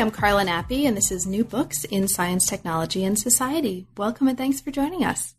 I'm Carla Nappi, and this is New Books in Science, Technology, and Society. Welcome and thanks for joining us.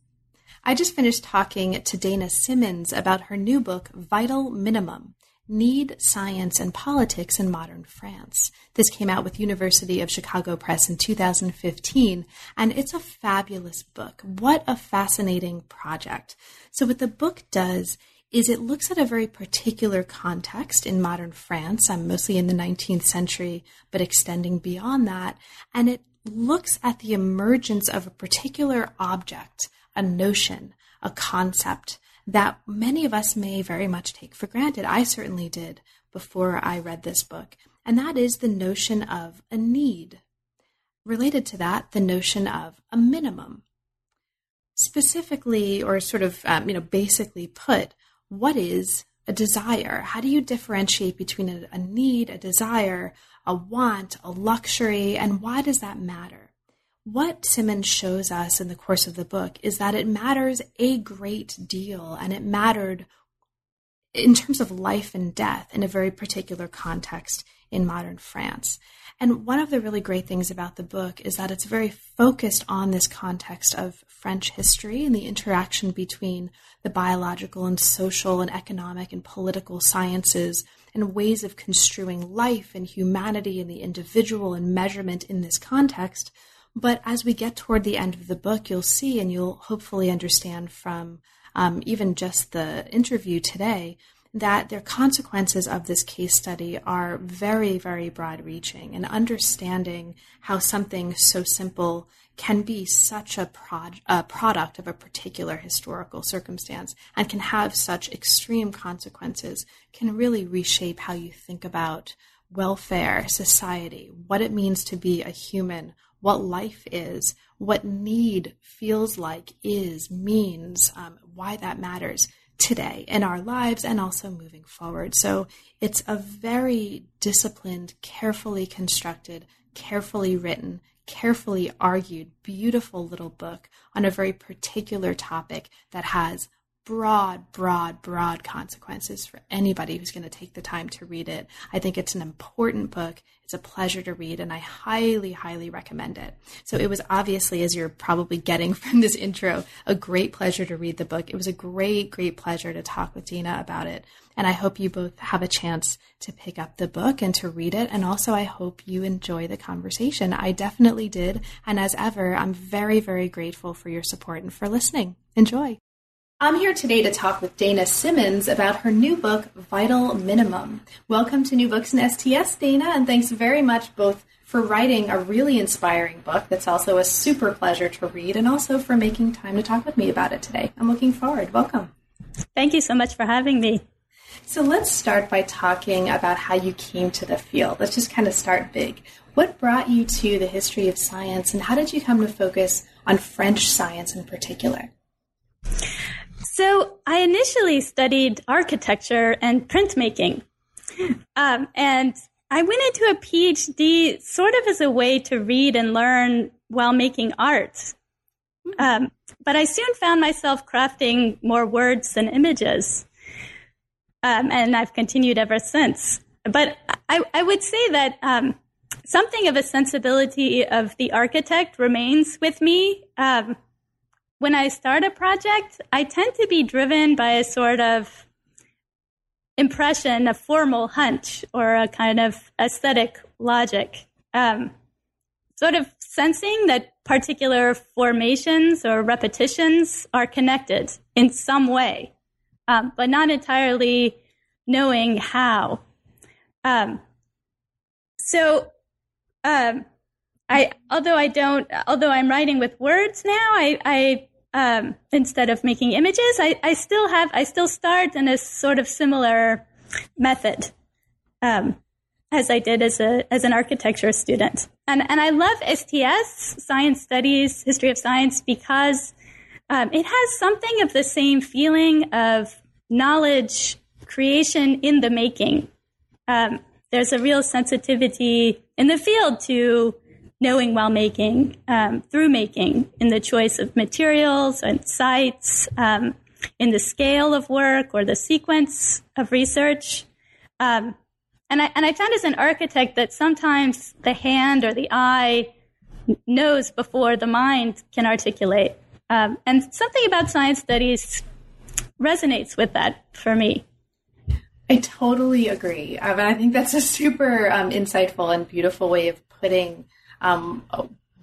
I just finished talking to Dana Simmons about her new book, Vital Minimum Need, Science, and Politics in Modern France. This came out with University of Chicago Press in 2015, and it's a fabulous book. What a fascinating project. So, what the book does is it looks at a very particular context in modern France, I'm mostly in the 19th century, but extending beyond that. And it looks at the emergence of a particular object, a notion, a concept that many of us may very much take for granted. I certainly did before I read this book. And that is the notion of a need. Related to that, the notion of a minimum. Specifically, or sort of, um, you know, basically put, what is a desire? How do you differentiate between a, a need, a desire, a want, a luxury, and why does that matter? What Simmons shows us in the course of the book is that it matters a great deal, and it mattered in terms of life and death in a very particular context in modern France. And one of the really great things about the book is that it's very focused on this context of French history and the interaction between the biological and social and economic and political sciences and ways of construing life and humanity and the individual and measurement in this context. But as we get toward the end of the book, you'll see and you'll hopefully understand from um, even just the interview today that their consequences of this case study are very, very broad reaching and understanding how something so simple can be such a, a, product of a particular historical circumstance and can have such extreme consequences can really reshape how you think about welfare, society, what it means to be a human, what life is, what need feels like, is, means, um, why that matters today in our lives and also moving forward. So it's a very disciplined, carefully constructed, carefully written, carefully argued, beautiful little book on a very particular topic that has broad, broad, broad consequences for anybody who's going to take the time to read it. I think it's an important book. It's a pleasure to read, and I highly, highly recommend it. So it was obviously, as you're probably getting from this intro, a great pleasure to read the book. It was a great, great pleasure to talk with Dana about it. And I hope you both have a chance to pick up the book and to read it. And also, I hope you enjoy the conversation. I definitely did. And as ever, I'm very, very grateful for your support and for listening. Enjoy. I'm here today to talk with Dana Simmons about her new book, Vital Minimum. Welcome to New Books in STS, Dana, and thanks very much both for writing a really inspiring book that's also a super pleasure to read and also for making time to talk with me about it today. I'm looking forward. Welcome. Thank you so much for having me. So let's start by talking about how you came to the field. Let's just kind of start big. What brought you to the history of science and how did you come to focus on French science in particular? So I initially studied architecture and printmaking. Um, and I went into a PhD sort of as a way to read and learn while making art. Um, but I soon found myself crafting more words than images. Um, and I've continued ever since. But I, I would say that um, something of a sensibility of the architect remains with me. Um, when I start a project, I tend to be driven by a sort of impression, a formal hunch, or a kind of aesthetic logic. Um, sort of sensing that particular formations or repetitions are connected in some way, um, but not entirely knowing how. Um, so, um, I although I don't although I'm writing with words now, I, I um, instead of making images, I, I, still have, I still start in a sort of similar method, um, as I did as a, as an architecture student. And, and I love STS, science studies, history of science, because, um, it has something of the same feeling of knowledge creation in the making. Um, there's a real sensitivity in the field to knowing while making, um, through making, in the choice of materials and sites, um, in the scale of work or the sequence of research. Um, and I and I found as an architect that sometimes the hand or the eye knows before the mind can articulate. Um, and something about science studies resonates with that for me. I totally agree. Um, and I think that's a super um, insightful and beautiful way of putting um,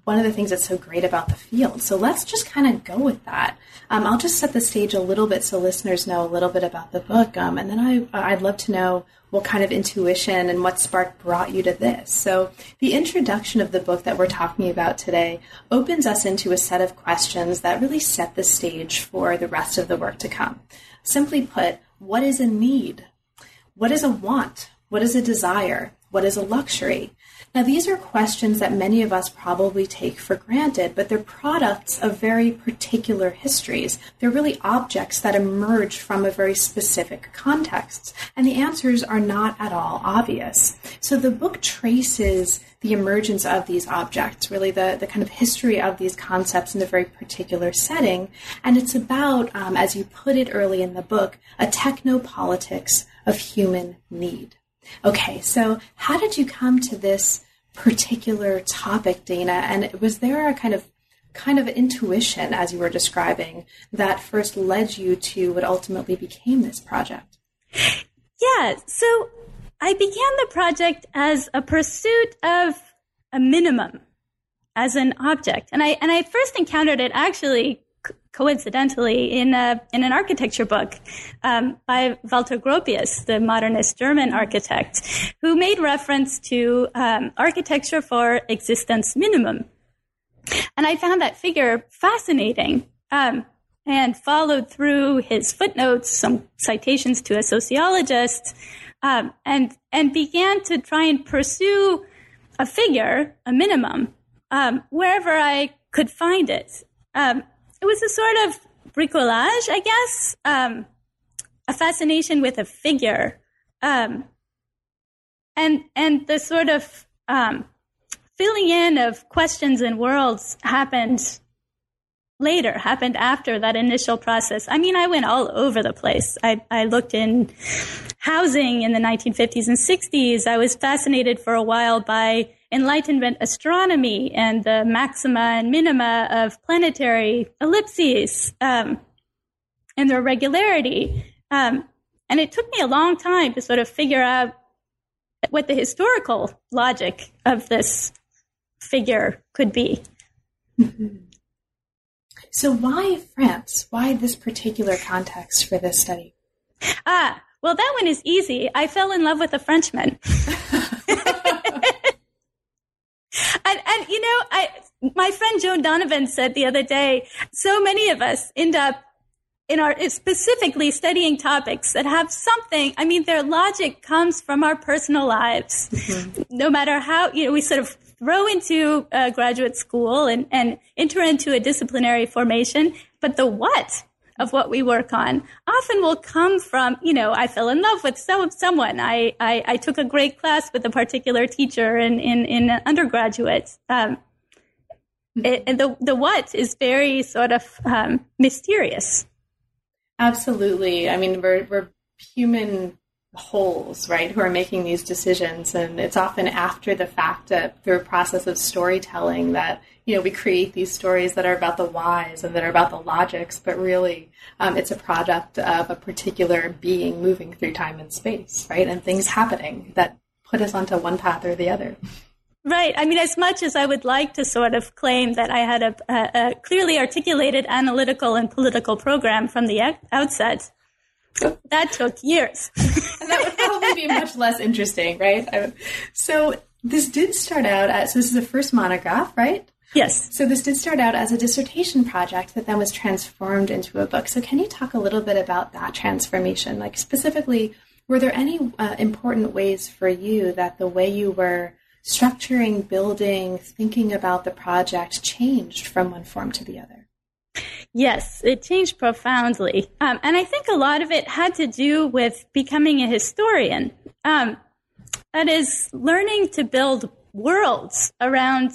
one of the things that's so great about the field. So let's just kind of go with that. Um, I'll just set the stage a little bit so listeners know a little bit about the book, um, and then I, I'd love to know what kind of intuition and what spark brought you to this. So the introduction of the book that we're talking about today opens us into a set of questions that really set the stage for the rest of the work to come. Simply put, what is a need? What is a want? What is a desire? What is a luxury? Now, these are questions that many of us probably take for granted, but they're products of very particular histories. They're really objects that emerge from a very specific context, and the answers are not at all obvious. So the book traces the emergence of these objects, really the, the kind of history of these concepts in a very particular setting. And it's about, um, as you put it early in the book, a technopolitics of human need. Okay, so how did you come to this particular topic, Dana? And was there a kind of kind of intuition as you were describing that first led you to what ultimately became this project? Yeah, so I began the project as a pursuit of a minimum as an object. And I and I first encountered it actually coincidentally in a, in an architecture book um, by Walter Gropius, the modernist German architect, who made reference to um, architecture for existence minimum. And I found that figure fascinating. Um, and followed through his footnotes, some citations to a sociologist, um, and and began to try and pursue a figure, a minimum, um, wherever I could find it. Um, it was a sort of bricolage, I guess, um, a fascination with a figure, um, and and the sort of um, filling in of questions and worlds happened later, happened after that initial process. I mean, I went all over the place. I, I looked in housing in the 1950s and 60s. I was fascinated for a while by Enlightenment astronomy and the maxima and minima of planetary ellipses um, and their regularity. Um, and it took me a long time to sort of figure out what the historical logic of this figure could be. So, why France? Why this particular context for this study? Ah, well, that one is easy. I fell in love with a Frenchman. And, and you know, I, my friend Joan Donovan said the other day, so many of us end up in our specifically studying topics that have something. I mean, their logic comes from our personal lives. Mm-hmm. No matter how you know, we sort of throw into uh, graduate school and, and enter into a disciplinary formation, but the what of what we work on often will come from, you know, I fell in love with some, someone. I, I, I took a great class with a particular teacher in, in, in undergraduate. Um, it, and the, the what is very sort of um, mysterious. Absolutely. I mean, we're, we're human wholes, right, who are making these decisions. And it's often after the fact that through a process of storytelling that, you know, we create these stories that are about the whys and that are about the logics, but really um, it's a product of a particular being moving through time and space, right? And things happening that put us onto one path or the other. Right. I mean, as much as I would like to sort of claim that I had a, a, a clearly articulated analytical and political program from the outset, that took years. and that would probably be much less interesting, right? So this did start out as so this is the first monograph, right? Yes. So this did start out as a dissertation project that then was transformed into a book. So can you talk a little bit about that transformation? Like specifically, were there any uh, important ways for you that the way you were structuring, building, thinking about the project changed from one form to the other? Yes, it changed profoundly. Um, and I think a lot of it had to do with becoming a historian. Um, that is, learning to build worlds around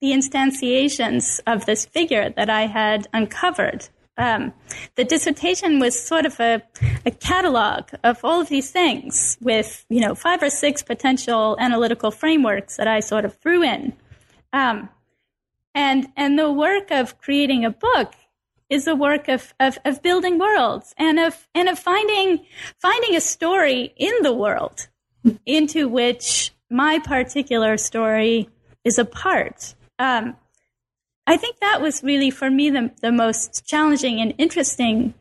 the instantiations of this figure that I had uncovered. Um, the dissertation was sort of a, a, catalog of all of these things with, you know, five or six potential analytical frameworks that I sort of threw in. Um, and, and the work of creating a book is a work of, of, of building worlds and of, and of finding, finding a story in the world into which my particular story is a part. Um, I think that was really for me the, the most challenging and interesting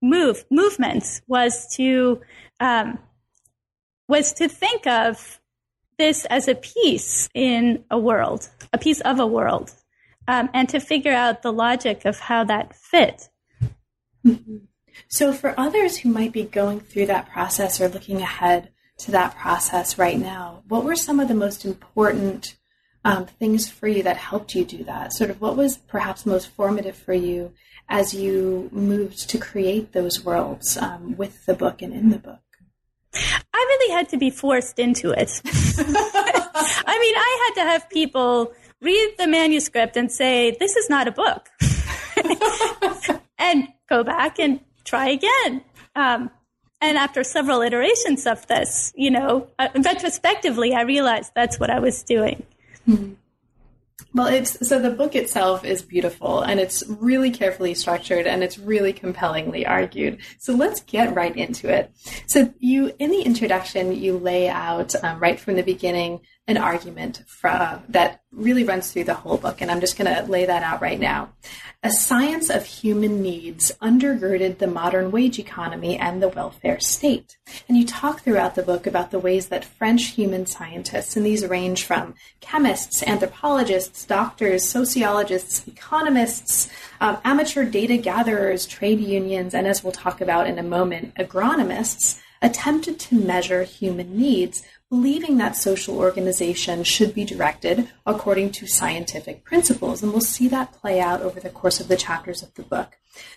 move movement was to um, was to think of this as a piece in a world, a piece of a world, um, and to figure out the logic of how that fit. Mm-hmm. So, for others who might be going through that process or looking ahead to that process right now, what were some of the most important um, things for you that helped you do that? Sort of what was perhaps most formative for you as you moved to create those worlds um, with the book and in the book? I really had to be forced into it. I mean, I had to have people read the manuscript and say, this is not a book. and go back and try again. Um, and after several iterations of this, you know, uh, retrospectively, I realized that's what I was doing. Mm-hmm. Well, it's so the book itself is beautiful and it's really carefully structured and it's really compellingly argued. So let's get right into it. So you, in the introduction, you lay out um, right from the beginning an argument for, that really runs through the whole book, and I'm just going to lay that out right now. A science of human needs undergirded the modern wage economy and the welfare state. And you talk throughout the book about the ways that French human scientists, and these range from chemists, anthropologists, doctors, sociologists, economists, um, amateur data gatherers, trade unions, and as we'll talk about in a moment, agronomists, attempted to measure human needs believing that social organization should be directed according to scientific principles. And we'll see that play out over the course of the chapters of the book.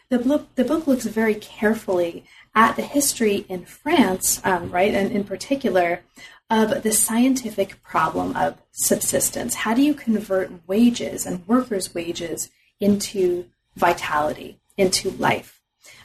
The book, the book looks very carefully at the history in France, um, right, and in particular, of the scientific problem of subsistence. How do you convert wages and workers' wages into vitality, into life?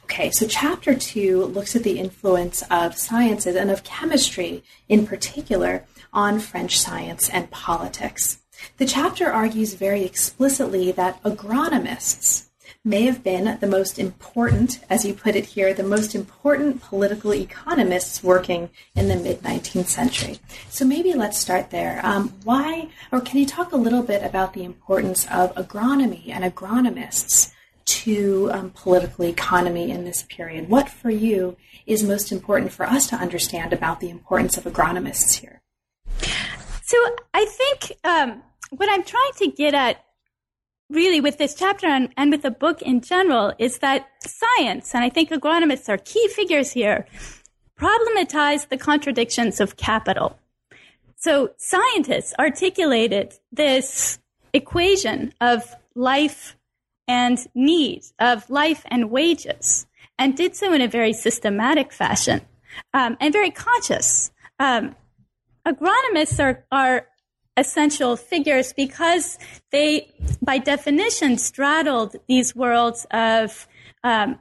Okay, so chapter two looks at the influence of sciences and of chemistry in particular on French science and politics. The chapter argues very explicitly that agronomists may have been the most important, as you put it here, the most important political economists working in the mid 19th century. So maybe let's start there. Um, why, or can you talk a little bit about the importance of agronomy and agronomists to um, political economy in this period? What for you is most important for us to understand about the importance of agronomists here? So I think um, what I'm trying to get at really with this chapter and, and with the book in general is that science, and I think agronomists are key figures here, problematize the contradictions of capital. So scientists articulated this equation of life and need of life and wages, and did so in a very systematic fashion um, and very conscious. Um, agronomists are, are essential figures because they, by definition, straddled these worlds of um,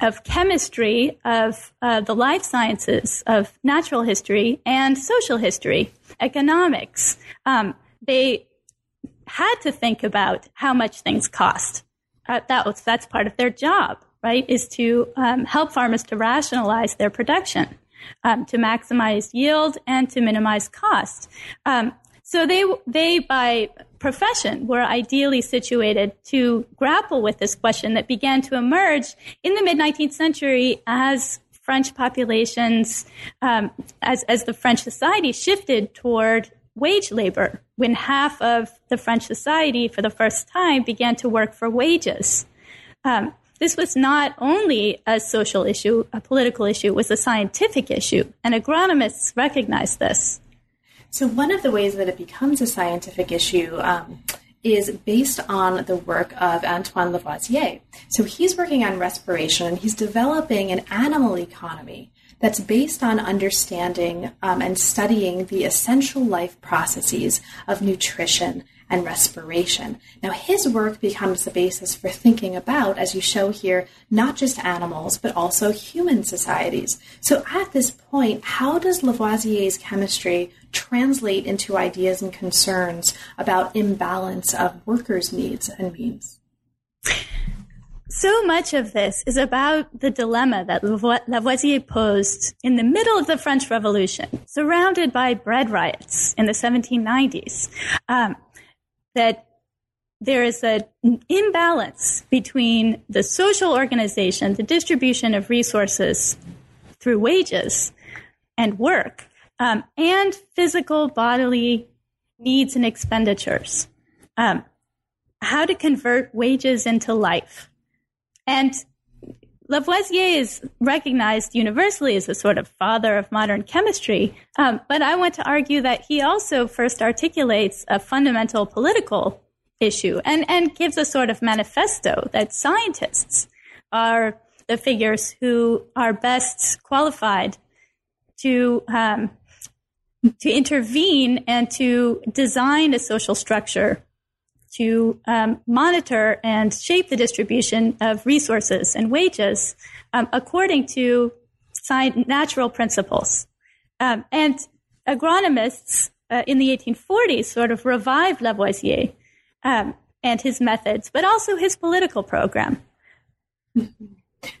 of chemistry, of uh, the life sciences, of natural history, and social history, economics. Um, they had to think about how much things cost that was, that's part of their job, right? Is to um, help farmers to rationalize their production, um, to maximize yield and to minimize cost. Um, so they they by profession were ideally situated to grapple with this question that began to emerge in the mid 19th century as French populations, um, as as the French society shifted toward wage labor when half of the French society, for the first time, began to work for wages. Um, this was not only a social issue, a political issue, it was a scientific issue, and agronomists recognized this. So, one of the ways that it becomes a scientific issue um, is based on the work of Antoine Lavoisier. So, he's working on respiration he's developing an animal economy that's based on understanding um, and studying the essential life processes of nutrition and respiration. Now, his work becomes the basis for thinking about, as you show here, not just animals, but also human societies. So, at this point, how does Lavoisier's chemistry translate into ideas and concerns about imbalance of workers' needs and means? So much of this is about the dilemma that Lavoisier posed in the middle of the French Revolution, surrounded by bread riots in the 1790s. Um, that there is an imbalance between the social organization, the distribution of resources through wages and work, um, and physical bodily needs and expenditures. Um, how to convert wages into life. And Lavoisier is recognized universally as a sort of father of modern chemistry, um, but I want to argue that he also first articulates a fundamental political issue and, and gives a sort of manifesto that scientists are the figures who are best qualified to um, to intervene and to design a social structure to um, monitor and shape the distribution of resources and wages um, according to natural principles. Um, and agronomists uh, in the 1840s sort of revived Lavoisier um, and his methods, but also his political program.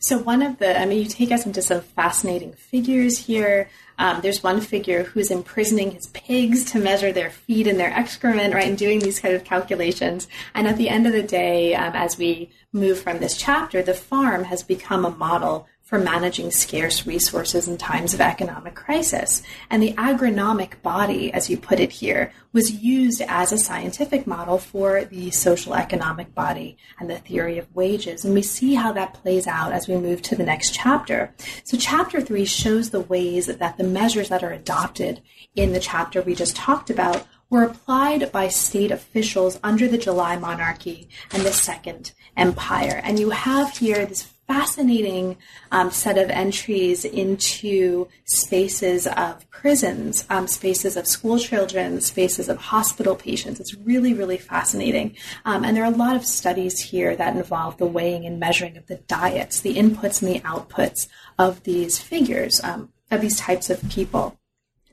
So, one of the, I mean, you take us into some fascinating figures here. Um, there's one figure who's imprisoning his pigs to measure their feed and their excrement, right, and doing these kind of calculations. And at the end of the day, um, as we move from this chapter, the farm has become a model for managing scarce resources in times of economic crisis. And the agronomic body, as you put it here, was used as a scientific model for the social economic body and the theory of wages. And we see how that plays out as we move to the next chapter. So chapter three shows the ways that the measures that are adopted in the chapter we just talked about were applied by state officials under the July monarchy and the Second Empire. And you have here this fascinating um, set of entries into spaces of prisons, um, spaces of school children, spaces of hospital patients. It's really, really fascinating. Um, and there are a lot of studies here that involve the weighing and measuring of the diets, the inputs and the outputs of these figures, um, of these types of people.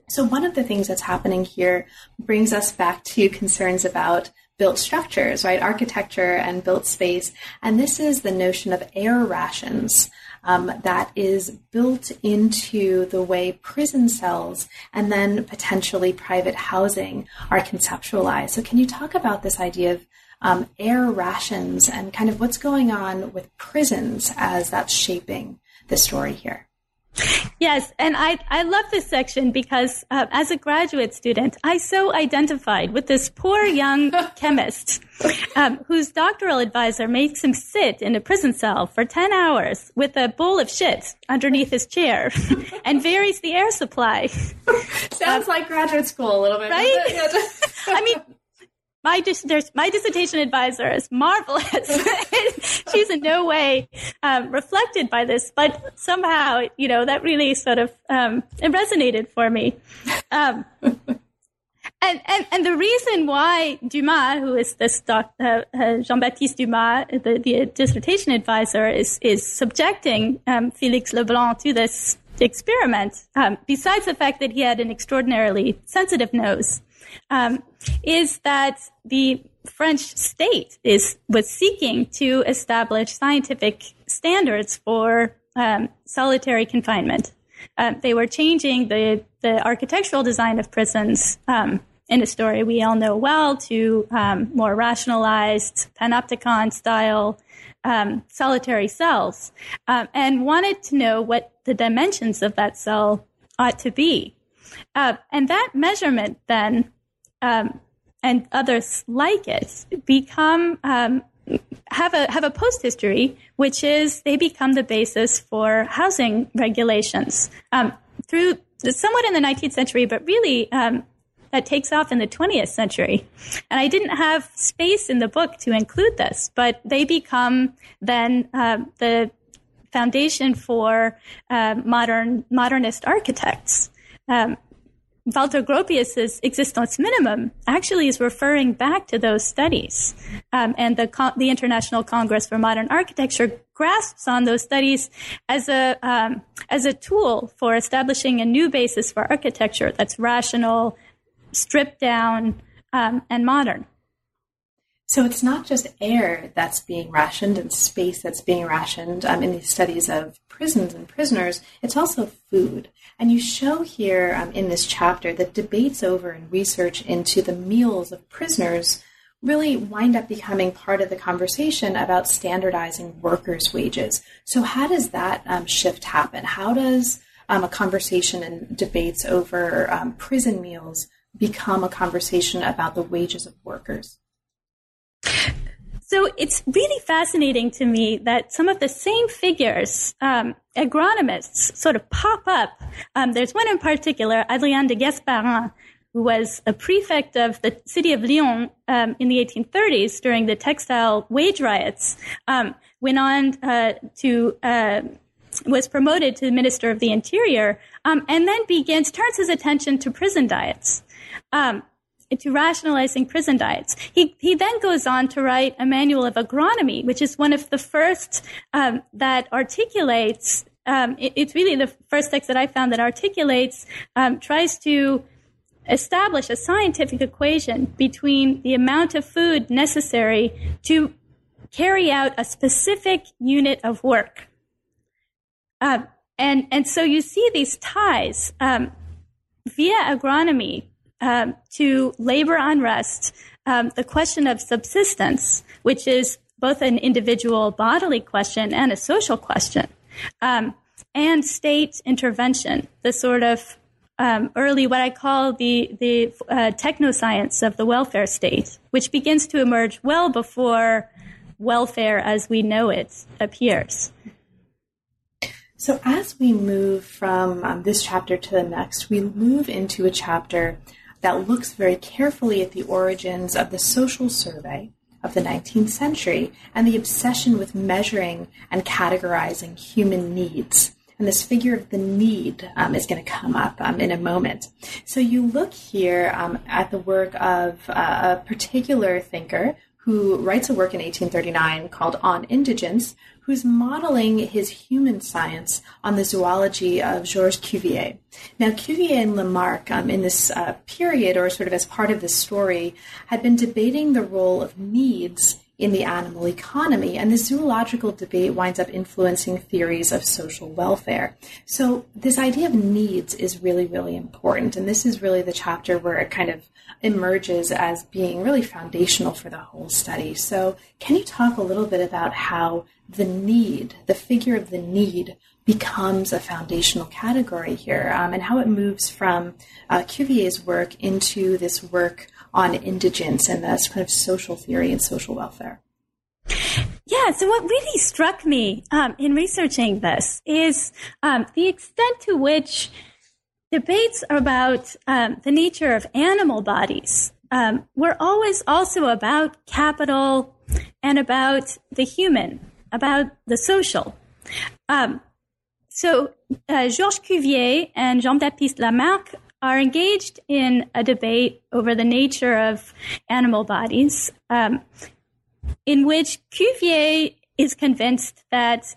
So, one of the things that's happening here brings us back to concerns about built structures, right? Architecture and built space. And this is the notion of air rations um, that is built into the way prison cells and then potentially private housing are conceptualized. So, can you talk about this idea of um, air rations and kind of what's going on with prisons as that's shaping the story here? Yes, and I, I love this section because uh, as a graduate student, I so identified with this poor young chemist um, whose doctoral advisor makes him sit in a prison cell for 10 hours with a bowl of shit underneath his chair and varies the air supply. Sounds um, like graduate school a little bit. Right? I mean, my dis- my dissertation advisor is marvelous. She's in no way um, reflected by this, but somehow you know that really sort of um, it resonated for me. Um, and, and and the reason why Dumas, who is this doc, uh, uh, Jean-Baptiste Dumas, the, the, dissertation advisor, is is subjecting um, Félix Leblanc to this experiment, um, besides the fact that he had an extraordinarily sensitive nose, um, is that the French state is was seeking to establish scientific standards for um, solitary confinement. Um, they were changing the the architectural design of prisons um, in a story we all know well to um, more rationalized panopticon style um, solitary cells, um, and wanted to know what the dimensions of that cell ought to be. Uh, and that measurement then um, and others like it become um, have a have a post history, which is they become the basis for housing regulations um, through somewhat in the 19th century, but really um, that takes off in the 20th century. And I didn't have space in the book to include this, but they become then uh, the foundation for uh, modern modernist architects. Um, Walter Gropius's existence minimum actually is referring back to those studies. Um, and the, the International Congress for Modern Architecture grasps on those studies as a, um, as a tool for establishing a new basis for architecture that's rational, stripped down, um, and modern. So it's not just air that's being rationed and space that's being rationed um, in these studies of prisons and prisoners, it's also food. And you show here um, in this chapter that debates over and research into the meals of prisoners really wind up becoming part of the conversation about standardizing workers' wages. So, how does that um, shift happen? How does um, a conversation and debates over um, prison meals become a conversation about the wages of workers? So it's really fascinating to me that some of the same figures, um, agronomists, sort of pop up. Um, there's one in particular, Adrien de Gasparin, who was a prefect of the city of Lyon um, in the 1830s during the textile wage riots. Um, went on uh, to uh, was promoted to minister of the interior, um, and then begins turns his attention to prison diets. To rationalizing prison diets. He, he then goes on to write a manual of agronomy, which is one of the first um, that articulates. Um, it, it's really the first text that I found that articulates, um, tries to establish a scientific equation between the amount of food necessary to carry out a specific unit of work. Uh, and, and so you see these ties um, via agronomy um, to labor unrest, um, the question of subsistence, which is both an individual bodily question and a social question, um, and state intervention, the sort of um, early, what I call the the uh, technoscience of the welfare state, which begins to emerge well before welfare as we know it appears. So, as we move from um, this chapter to the next, we move into a chapter that looks very carefully at the origins of the social survey of the 19th century and the obsession with measuring and categorizing human needs. And this figure of the need um, is going to come up um, in a moment. So you look here um, at the work of uh, a particular thinker who writes a work in 1839 called On Indigence, who's modeling his human science on the zoology of Georges Cuvier. Now, Cuvier and Lamarck, um, in this uh, period, or sort of as part of this story, had been debating the role of needs in the animal economy, and the zoological debate winds up influencing theories of social welfare. So, this idea of needs is really, really important, and this is really the chapter where it kind of emerges as being really foundational for the whole study. So, can you talk a little bit about how the need, the figure of the need, becomes a foundational category here, um, and how it moves from uh, Cuvier's work into this work on indigence and this kind of social theory and social welfare. Yeah, so what really struck me um, in researching this is um, the extent to which debates about um, the nature of animal bodies um, were always also about capital and about the human about the social. Um, so uh, Georges Cuvier and Jean-Baptiste Lamarck are engaged in a debate over the nature of animal bodies, um, in which Cuvier is convinced that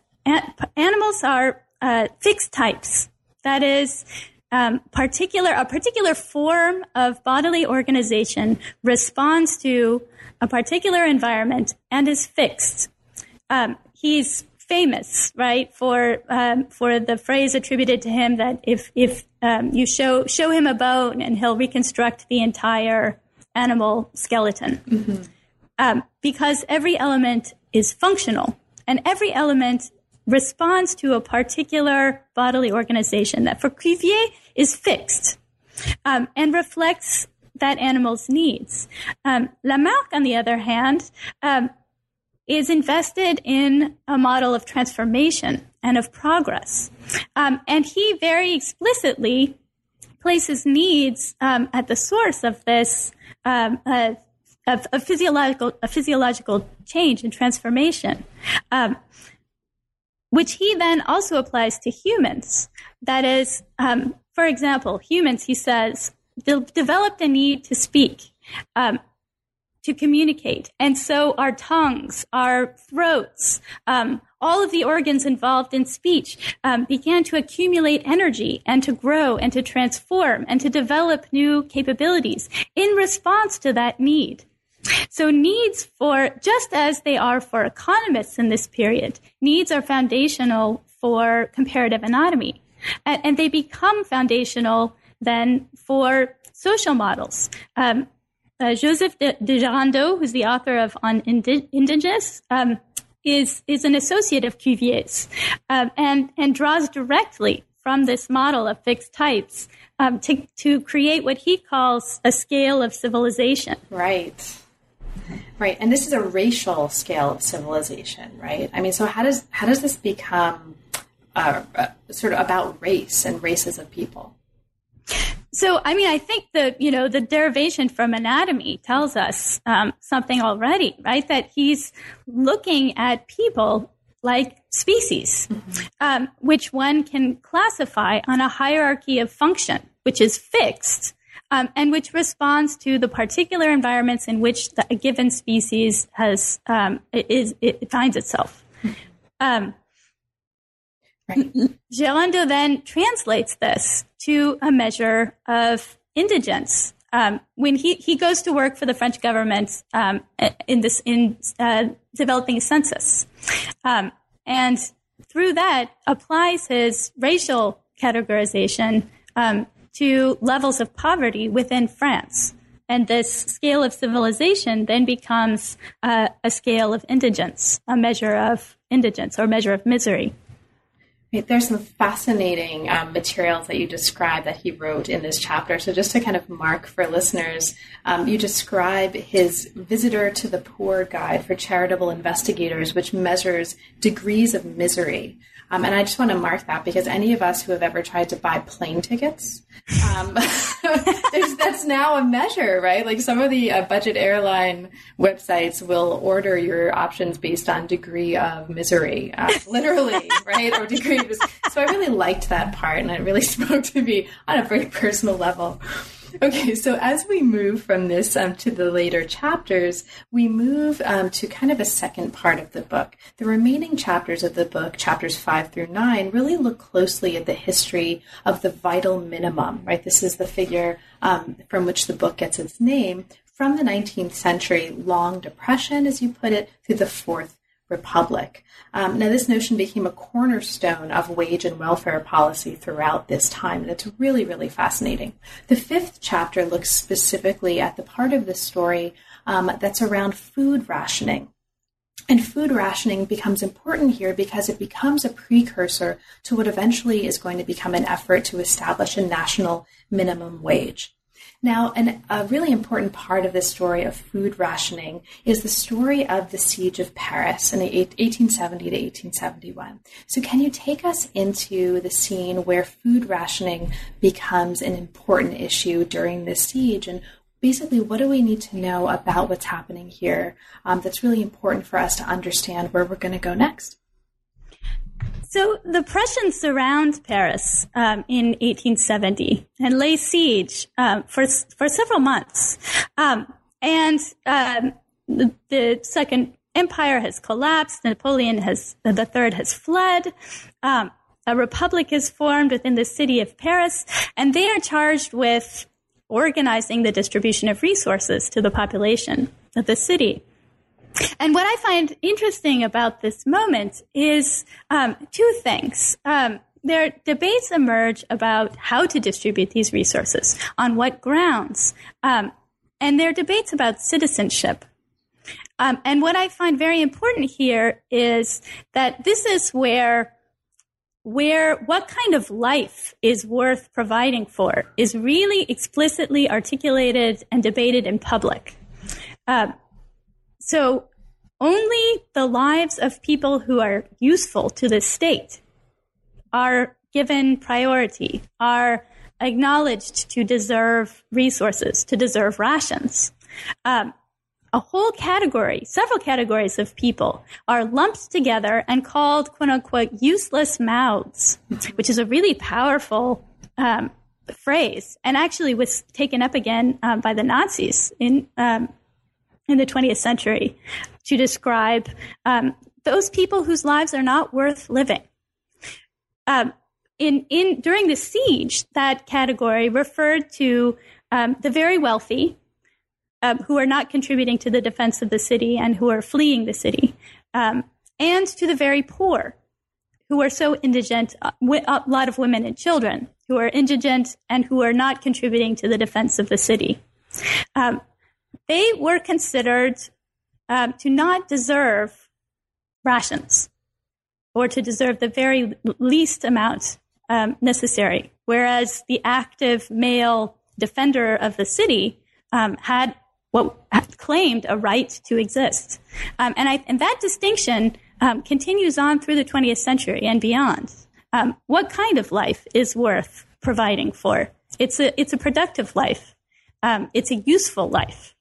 animals are uh, fixed types. That is, um, particular a particular form of bodily organization responds to a particular environment and is fixed um, he's famous, right, for um, for the phrase attributed to him that if if um, you show show him a bone and he'll reconstruct the entire animal skeleton, mm-hmm. um, because every element is functional and every element responds to a particular bodily organization that for Cuvier is fixed um, and reflects that animal's needs. Um, Lamarck, on the other hand, um, is invested in a model of transformation and of progress. Um, and he very explicitly places needs um, at the source of this um, uh, of, physiological a physiological change and transformation, um, which he then also applies to humans. That is, um, for example, humans. He says de- developed a need to speak. To communicate. And so our tongues, our throats, um, all of the organs involved in speech um, began to accumulate energy and to grow and to transform and to develop new capabilities in response to that need. So needs for, just as they are for economists in this period, needs are foundational for comparative anatomy. And, and they become foundational then for social models. Um, uh, Joseph de, Gérando, who's the author of On Indi- Indigenous, um, is is an associate of Cuvier's, um, and and draws directly from this model of fixed types um, to to create what he calls a scale of civilization. Right. Right, and this is a racial scale of civilization, right? I mean, so how does how does this become uh, uh, sort of about race and races of people? So, I mean, I think the you know the derivation from anatomy tells us um, something already, right? That he's looking at people like species, mm-hmm. um, which one can classify on a hierarchy of function, which is fixed, um, and which responds to the particular environments in which the, a given species has um, is it finds itself. Um, Right. Then translates this to a measure of indigence. Um, when he, he goes to work for the French government um, in this in uh, developing a census, um, and through that applies his racial categorization um, to levels of poverty within France. And this scale of civilization then becomes uh, a scale of indigence, a measure of indigence or measure of misery. There's some fascinating um, materials that you describe that he wrote in this chapter. So, just to kind of mark for listeners, um, you describe his Visitor to the Poor guide for charitable investigators, which measures degrees of misery. Um, and I just want to mark that because any of us who have ever tried to buy plane tickets, um, that's now a measure, right? Like some of the uh, budget airline websites will order your options based on degree of misery, uh, literally, right? Or degree of. So I really liked that part, and it really spoke to me on a very personal level. Okay, so as we move from this um, to the later chapters, we move um, to kind of a second part of the book. The remaining chapters of the book, chapters five through nine, really look closely at the history of the vital minimum, right? This is the figure um, from which the book gets its name from the 19th century long depression, as you put it, through the fourth republic. Um, now, this notion became a cornerstone of wage and welfare policy throughout this time, and it's really, really fascinating. The fifth chapter looks specifically at the part of the story um, that's around food rationing. And food rationing becomes important here because it becomes a precursor to what eventually is going to become an effort to establish a national minimum wage. Now, an, a really important part of the story of food rationing is the story of the siege of Paris in 1870 to 1871. So, can you take us into the scene where food rationing becomes an important issue during this siege and basically, what do we need to know about what's happening here um, that's really important for us to understand where we're going to go next? So the Prussians surround Paris um, in 1870 and lay siege um, for for several months, um, and um, the, the, Second Empire has collapsed. Napoleon has the third has fled. Um, a republic is formed within the city of Paris, and they are charged with organizing the distribution of resources to the population of the city. And what I find interesting about this moment is um, two things. Um, there debates emerge about how to distribute these resources, on what grounds, um, and there are debates about citizenship. Um, and what I find very important here is that this is where where what kind of life is worth providing for is really explicitly articulated and debated in public. Um, so only the lives of people who are useful to the state are given priority, are acknowledged to deserve resources, to deserve rations. Um, a whole category, several categories of people are lumped together and called quote unquote useless mouths, which is a really powerful um, phrase, and actually was taken up again um, by the Nazis in um, in the 20th century to describe um, those people whose lives are not worth living. Um, in in during the siege, that category referred to um, the very wealthy. Um, who are not contributing to the defense of the city and who are fleeing the city, and to the very poor, who are so indigent, uh, a lot of women and children who are indigent and who are not contributing to the defense of the city. Um, they were considered um, to not deserve rations or to deserve the very least amount um, necessary, whereas the active male defender of the city um, had what claimed a right to exist. Um, and, I, and that distinction um, continues on through the 20th century and beyond um, what kind of life is worth providing for? It's a it's a productive life. Um, it's a useful life.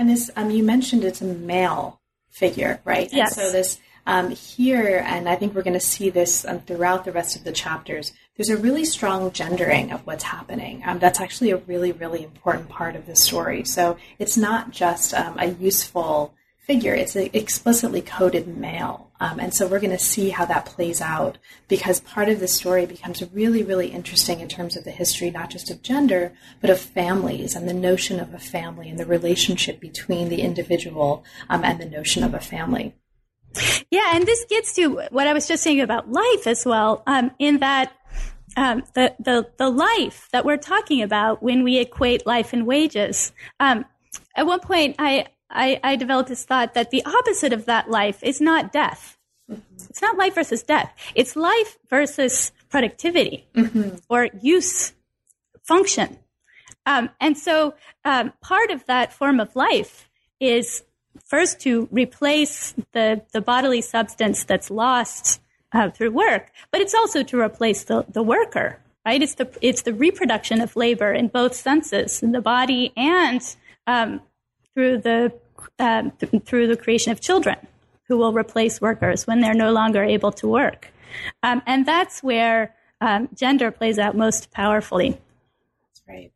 And this, um, you mentioned it's a male figure, right? Yes. And so this um, here, and I think we're going to see this um, throughout the rest of the chapters. There's a really strong gendering of what's happening. Um, that's actually a really, really important part of the story. So it's not just um, a useful figure; it's an explicitly coded male. Um, and so we're going to see how that plays out because part of the story becomes really, really interesting in terms of the history, not just of gender, but of families and the notion of a family and the relationship between the individual um, and the notion of a family. Yeah, and this gets to what I was just saying about life as well, um, in that um, the, the, the life that we're talking about when we equate life and wages. Um, at one point, I, I, I developed this thought that the opposite of that life is not death. Mm-hmm. It's not life versus death. It's life versus productivity mm-hmm. or use, function. Um, and so um, part of that form of life is first to replace the, the bodily substance that's lost uh, through work, but it's also to replace the, the worker, right? It's the, it's the reproduction of labor in both senses, in the body and um, through the um, th- through the creation of children who will replace workers when they're no longer able to work, um, and that's where um, gender plays out most powerfully. That's right.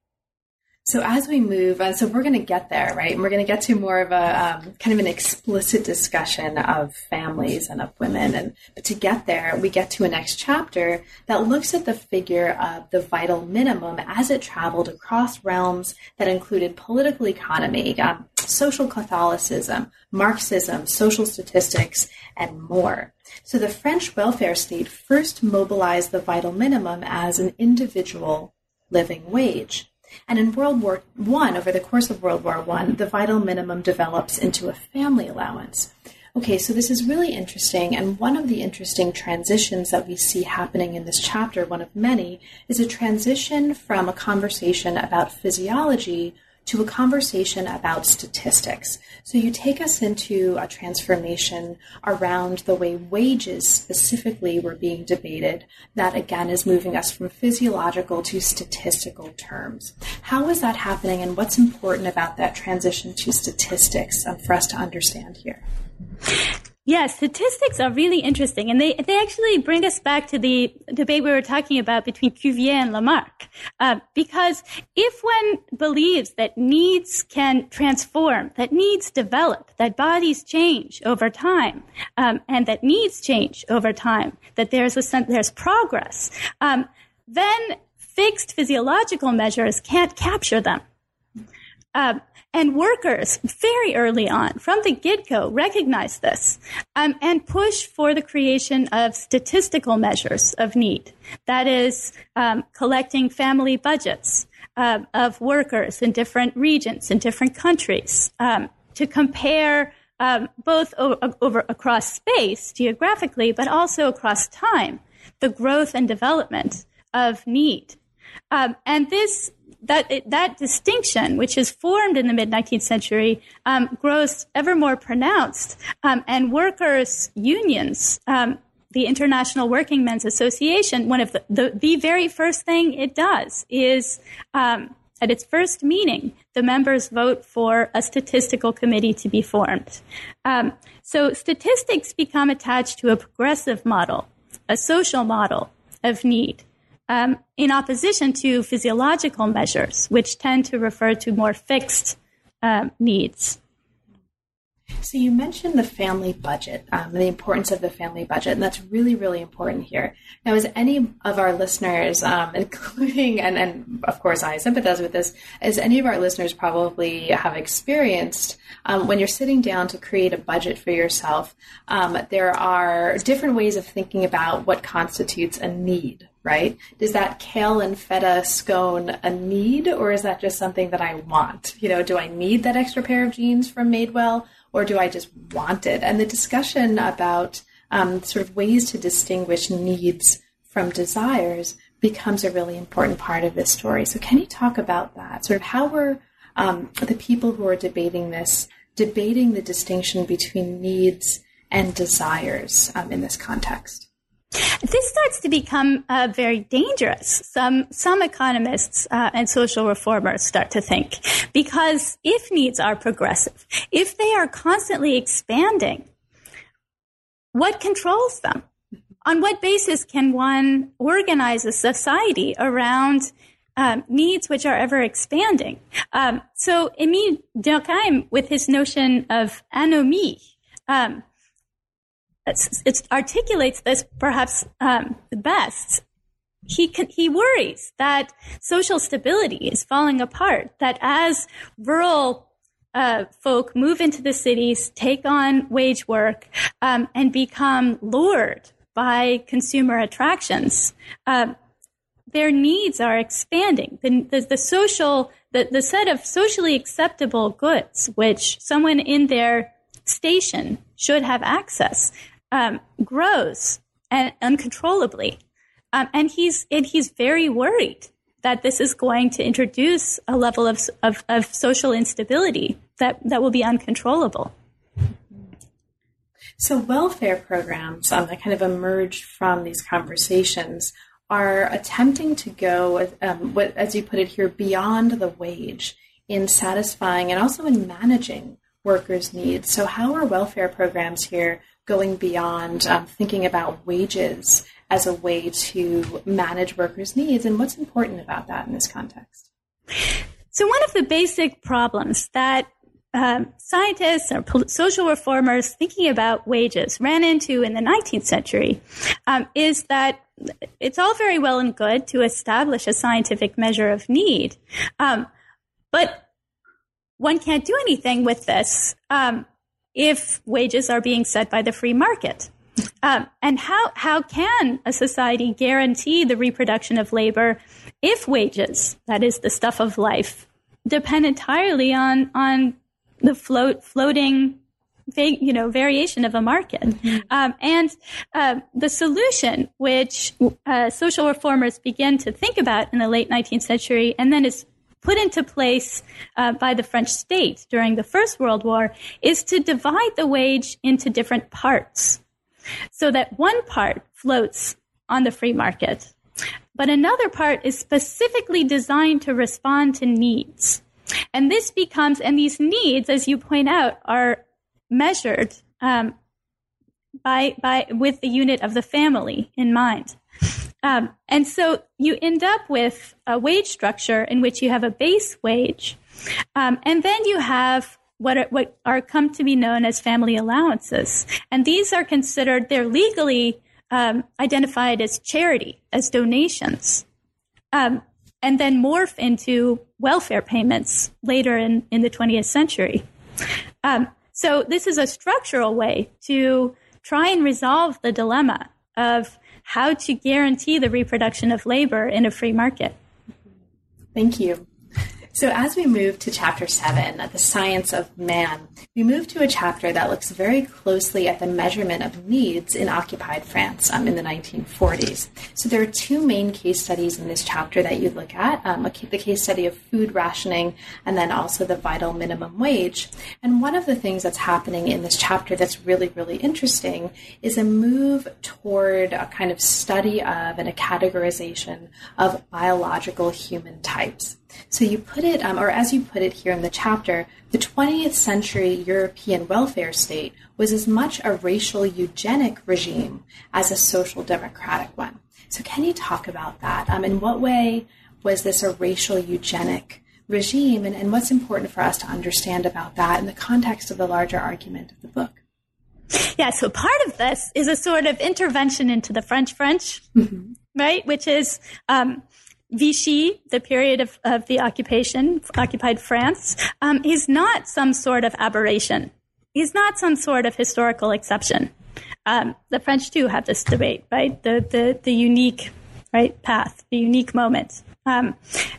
So as we move, uh, so we're going to get there, right? And we're going to get to more of a um, kind of an explicit discussion of families and of women. And but to get there, we get to a next chapter that looks at the figure of the vital minimum as it traveled across realms that included political economy, um, social Catholicism, Marxism, social statistics, and more. So the French welfare state first mobilized the vital minimum as an individual living wage. And in World War I, over the course of World War I, the vital minimum develops into a family allowance. Okay, so this is really interesting, and one of the interesting transitions that we see happening in this chapter, one of many, is a transition from a conversation about physiology to a conversation about statistics. So you take us into a transformation around the way wages specifically were being debated. That again is moving us from physiological to statistical terms. How is that happening and what's important about that transition to statistics um, for us to understand here? Yeah, statistics are really interesting, and they they actually bring us back to the debate we were talking about between Cuvier and Lamarck. Uh, because if one believes that needs can transform, that needs develop, that bodies change over time, um, and that needs change over time, that there's a there's progress, um, then fixed physiological measures can't capture them. Um, and workers, very early on, from the get go, recognize this um, and push for the creation of statistical measures of need. That is, um, collecting family budgets uh, of workers in different regions, in different countries, um, to compare um, both o- over across space geographically, but also across time, the growth and development of need. Um, and this that that distinction, which is formed in the mid 19th century, um, grows ever more pronounced, um, and workers' unions. Um, the International Working Men's Association, one of the, the, the very first thing it does is um, at its first meeting, the members vote for a statistical committee to be formed. Um, so statistics become attached to a progressive model, a social model of need um, in opposition to physiological measures, which tend to refer to more fixed um, needs. So you mentioned the family budget, um, the importance of the family budget, and that's really, really important here. Now, as any of our listeners, um, including and, and of course I sympathize with this, as any of our listeners probably have experienced, um, when you're sitting down to create a budget for yourself, um, there are different ways of thinking about what constitutes a need. Right? Is that kale and feta scone a need, or is that just something that I want? You know, do I need that extra pair of jeans from Madewell? or do I just want it? And the discussion about um, sort of ways to distinguish needs from desires becomes a really important part of this story. So, can you talk about that? Sort of how were um, the people who are debating this debating the distinction between needs and desires um, in this context? This starts to become uh, very dangerous. Some some economists uh, and social reformers start to think because if needs are progressive, if they are constantly expanding, what controls them? On what basis can one organize a society around um, needs which are ever expanding? Um, so Emile Durkheim, with his notion of anomie, um, it articulates this perhaps um, the best. He he worries that social stability is falling apart. That as rural uh, folk move into the cities, take on wage work, um, and become lured by consumer attractions, uh, their needs are expanding. The, the, the social the, the set of socially acceptable goods which someone in their station should have access um, grows and uncontrollably. Um, and he's and he's very worried that this is going to introduce a level of, of, of social instability that, that will be uncontrollable. So, welfare programs um, that kind of emerged from these conversations are attempting to go, um, as you put it here, beyond the wage in satisfying and also in managing workers' needs. So, how are welfare programs here going beyond um, thinking about wages as a way to manage workers' needs, and what's important about that in this context? So, one of the basic problems that um, scientists or social reformers thinking about wages ran into in the 19th century um, is that it's all very well and good to establish a scientific measure of need, um, but one can't do anything with this um, if wages are being set by the free market. Um, and how, how can a society guarantee the reproduction of labor if wages, that is the stuff of life, depend entirely on, on the float, floating you know, variation of a market. Mm-hmm. Um, and uh, the solution, which uh, social reformers begin to think about in the late 19th century, and then is put into place uh, by the French state during the First World War is to divide the wage into different parts so that one part floats on the free market, but another part is specifically designed to respond to needs. And this becomes, and these needs, as you point out, are measured um, by, by, with the unit of the family in mind. Um, and so you end up with a wage structure in which you have a base wage, um, and then you have what are, what are come to be known as family allowances, and these are considered they're legally um, identified as charity, as donations, um, and then morph into welfare payments later in, in the 20th century. Um, so this is a structural way to try and resolve the dilemma of how to guarantee the reproduction of labor in a free market. Thank you. So, as we move to chapter seven, the science of man, we move to a chapter that looks very closely at the measurement of needs in occupied France um, in the 1940s. So, there are two main case studies in this chapter that you look at um, the case study of food rationing and then also the vital minimum wage. And one of the things that's happening in this chapter that's really, really interesting is a move toward a kind of study of and a categorization of biological human types. So you put it, um, or as you put it here in the chapter, the 20th century European welfare state was as much a racial eugenic regime as a social democratic one. So, can you talk about that? Um, in what way was this a racial eugenic regime, and, and what's important for us to understand about that in the context of the larger argument of the book? Yeah, so part of this is a sort of intervention into the French French, mm-hmm. right? Which is um, Vichy, the period of, of the occupation, occupied France, um, is not some sort of aberration. He's not some sort of historical exception. Um, the French too have this debate, right? The the the unique right path, the unique moment. Um,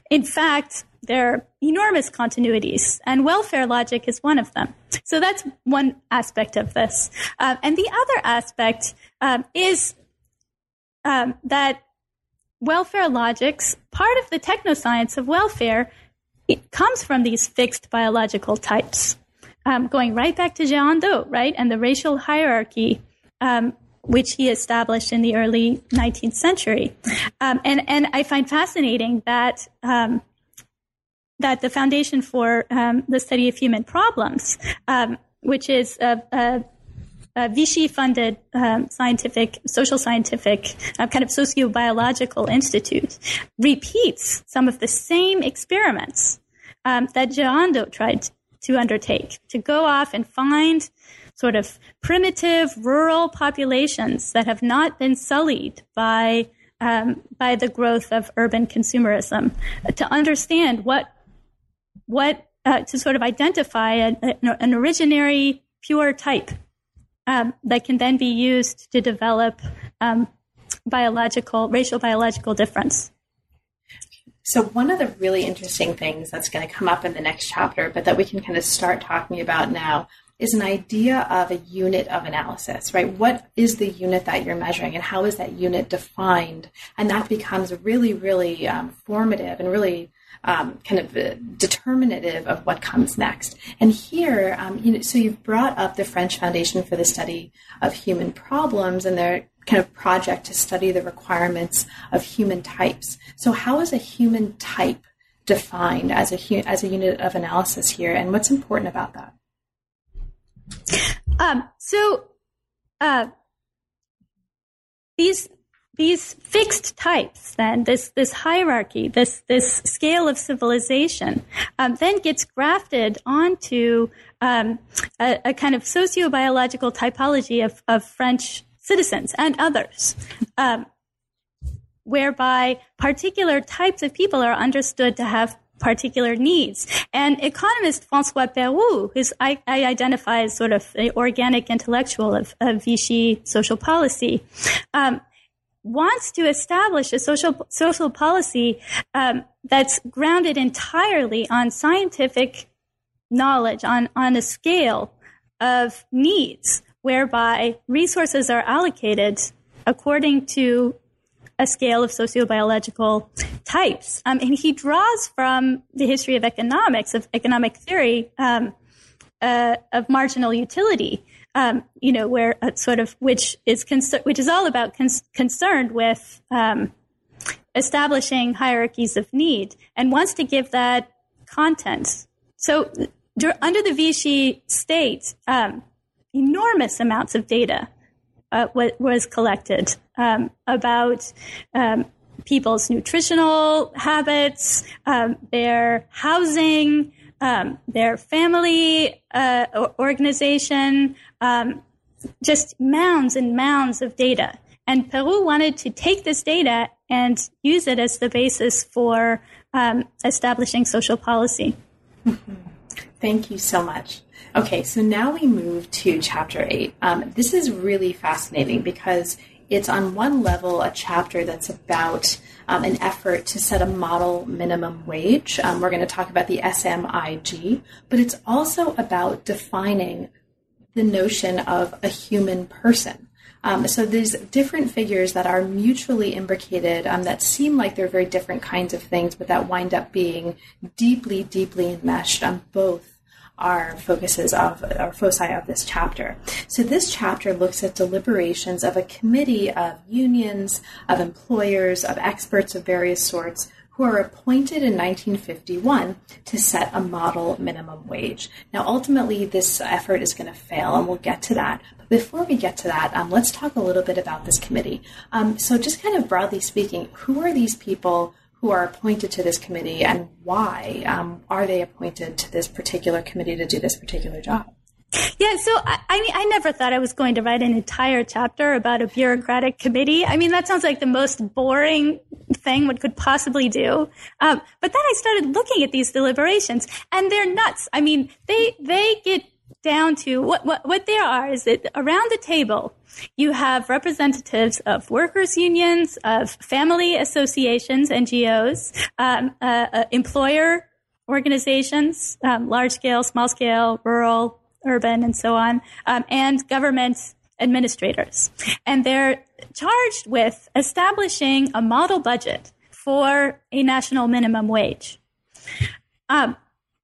in fact, there are enormous continuities, and welfare logic is one of them. So that's one aspect of this. Uh, and the other aspect um, is um, that welfare logics, part of the technoscience of welfare, comes from these fixed biological types. Um, going right back to Gérando, right, and the racial hierarchy um, which he established in the early 19th century. Um, and, and I find fascinating that, um, that the Foundation for um, the Study of Human Problems, um, which is a, a, a Vichy funded um, scientific, social scientific, uh, kind of sociobiological institute, repeats some of the same experiments um, that Gérando tried to undertake to go off and find sort of primitive rural populations that have not been sullied by um, by the growth of urban consumerism to understand what what uh, to sort of identify a, a, an originary pure type um, that can then be used to develop um, biological racial biological difference. So, one of the really interesting things that's going to come up in the next chapter, but that we can kind of start talking about now, is an idea of a unit of analysis, right? What is the unit that you're measuring and how is that unit defined? And that becomes really, really um, formative and really um, kind of uh, determinative of what comes next. And here, um, you know, so you've brought up the French Foundation for the Study of Human Problems and their kind of project to study the requirements of human types. So, how is a human type defined as a as a unit of analysis here, and what's important about that? Um, so uh, these these fixed types, then this this hierarchy, this this scale of civilization, um, then gets grafted onto um, a, a, kind of sociobiological typology of, of French citizens and others. Um, whereby particular types of people are understood to have particular needs. And economist Francois Perroux, who I, I, identify as sort of the organic intellectual of, of Vichy social policy, um, wants to establish a social social policy um, that's grounded entirely on scientific knowledge, on on a scale of needs, whereby resources are allocated according to a scale of sociobiological types. Um, and he draws from the history of economics, of economic theory, um, uh, of marginal utility. Um, you know, where uh, sort of which is which is all about concerned with um, establishing hierarchies of need, and wants to give that content. So, under the Vichy state, um, enormous amounts of data uh, was collected um, about um, people's nutritional habits, um, their housing, um, their family uh, organization, um, just mounds and mounds of data. And Perroux wanted to take this data and use it as the basis for um, establishing social policy. Thank you so much. Okay, so now we move to chapter eight. Um, this is really fascinating because it's on one level a chapter that's about um, an effort to set a model minimum wage. Um, we're going to talk about the SMIG, but it's also about defining the notion of a human person. Um, so these different figures that are mutually imbricated, um, that seem like they're very different kinds of things, but that wind up being deeply, deeply enmeshed on both are focuses of or foci of this chapter. So this chapter looks at deliberations of a committee of unions, of employers, of experts of various sorts who are appointed in 1951 to set a model minimum wage. Now, ultimately, this effort is going to fail, and we'll get to that. But before we get to that, um, let's talk a little bit about this committee. Um, so, just kind of broadly speaking, who are these people? Who are appointed to this committee and why um, are they appointed to this particular committee to do this particular job? Yeah, so I, I, mean, I never thought I was going to write an entire chapter about a bureaucratic committee. I mean, that sounds like the most boring thing one could possibly do. Um, but then I started looking at these deliberations, and they're nuts. I mean, they they get down to what what what they are is that around the table you have representatives of workers' unions, of family associations, NGOs, um, uh, uh, employer organizations, um, large scale, small scale, rural, urban, and so on, um, and government administrators. And they're charged with establishing a model budget for a national minimum wage. Um,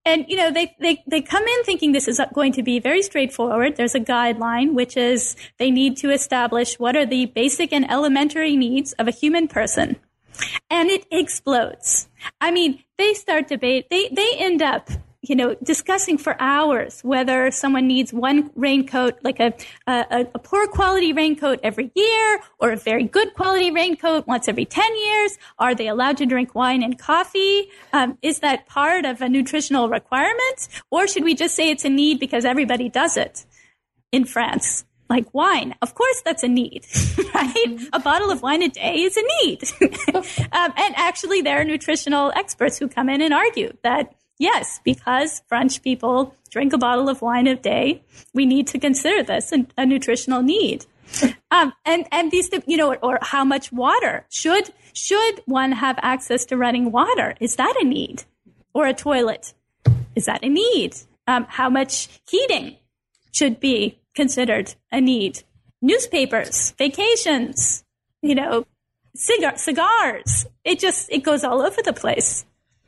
and you know they, they they come in thinking this is going to be very straightforward. There's a guideline which is they need to establish what are the basic and elementary needs of a human person. And it explodes. I mean they start debate they they end up you know, discussing for hours whether someone needs one raincoat, like a, a, a, poor quality raincoat every year or a very good quality raincoat once every 10 years. Are they allowed to drink wine and coffee? Um, is that part of a nutritional requirement? Or should we just say it's a need because everybody does it in France? Like wine. Of course that's a need, right? A bottle of wine a day is a need. um, and actually there are nutritional experts who come in and argue that Yes, because French people drink a bottle of wine a day, we need to consider this a, a nutritional need. Um, and and these, you know, or how much water should should one have access to running water? Is that a need, or a toilet? Is that a need? Um, how much heating should be considered a need? Newspapers, vacations, you know, cigar- cigars. It just it goes all over the place.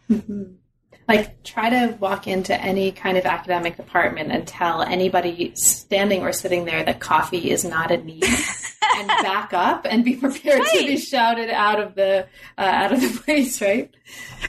Mm-hmm like try to walk into any kind of academic department and tell anybody standing or sitting there that coffee is not a need and back up and be prepared right. to be shouted out of the uh, out of the place right?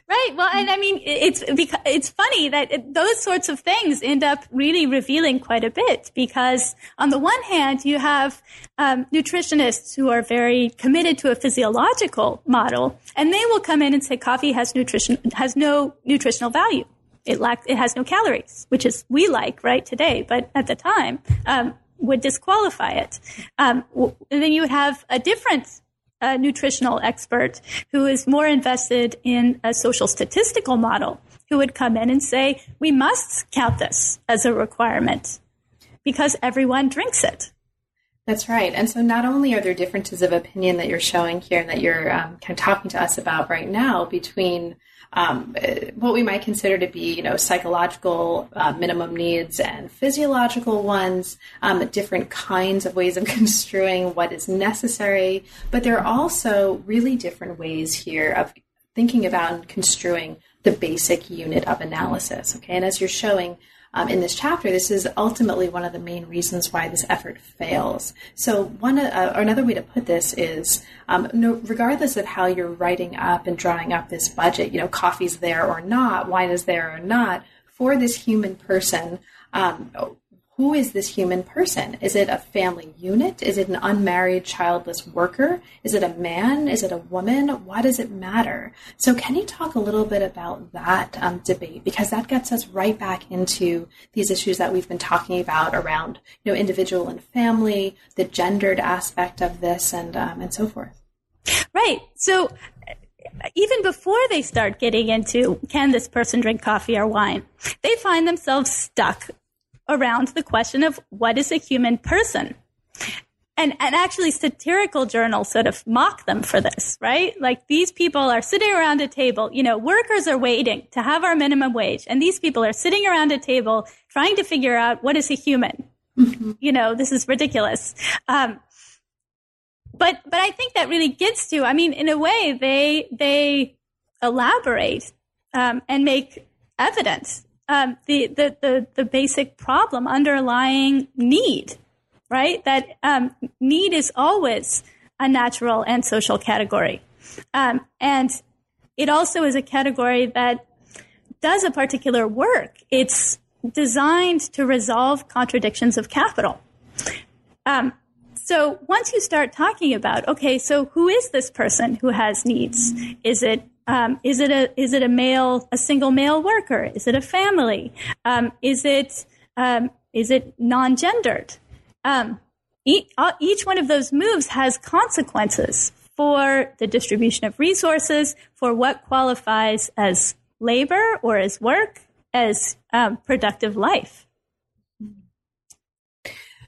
Right. Well and i mean it's because it's funny that it, those sorts of things end up really revealing quite a bit because on the one hand you have um, nutritionists who are very committed to a physiological model and they will come in and say coffee has nutrition has no nutritional value. It lacks it has no calories which is we like right today. But at the time um, would disqualify it. Um, and then you would have a different uh, nutritional expert who is more invested in a social statistical model who would come in and say, we must count this as a requirement because everyone drinks it. That's right. And so not only are there differences of opinion that you're showing here and that you're um, kind of talking to us about right now between um, what we might consider to be, you know, psychological uh, minimum needs and physiological ones, um, different kinds of ways of construing what is necessary. But there are also really different ways here of thinking about and construing the basic unit of analysis. Okay, and as you're showing, um, in this chapter, this is ultimately one of the main reasons why this effort fails. So, one uh, or another way to put this is, um, no, regardless of how you're writing up and drawing up this budget, you know, coffee's there or not, wine is there or not, for this human person, um, who is this human person? Is it a family unit? Is it an unmarried, childless worker? Is it a man? Is it a woman? Why does it matter? So, can you talk a little bit about that um, debate? Because that gets us right back into these issues that we've been talking about around, you know, individual and family, the gendered aspect of this, and um, and so forth. Right. So, even before they start getting into can this person drink coffee or wine, they find themselves stuck around the question of what is a human person? And, and actually satirical journals sort of mock them for this, right? Like these people are sitting around a table, you know, workers are waiting to have our minimum wage and these people are sitting around a table trying to figure out what is a human. Mm-hmm. You know, this is ridiculous. Um, but, but I think that really gets to, I mean, in a way, they, they elaborate, um, and make evidence um, the, the, the, the basic problem underlying need, right? That um, need is always a natural and social category. Um, and it also is a category that does a particular work. It's designed to resolve contradictions of capital. Um, so once you start talking about, okay, so who is this person who has needs? Is it um, is it a is it a male a single male worker? Is it a family? Um, is it um, is it non-gendered? Um, each, uh, one of those moves has consequences for the distribution of resources, for what qualifies as labor or as work, as um, productive life.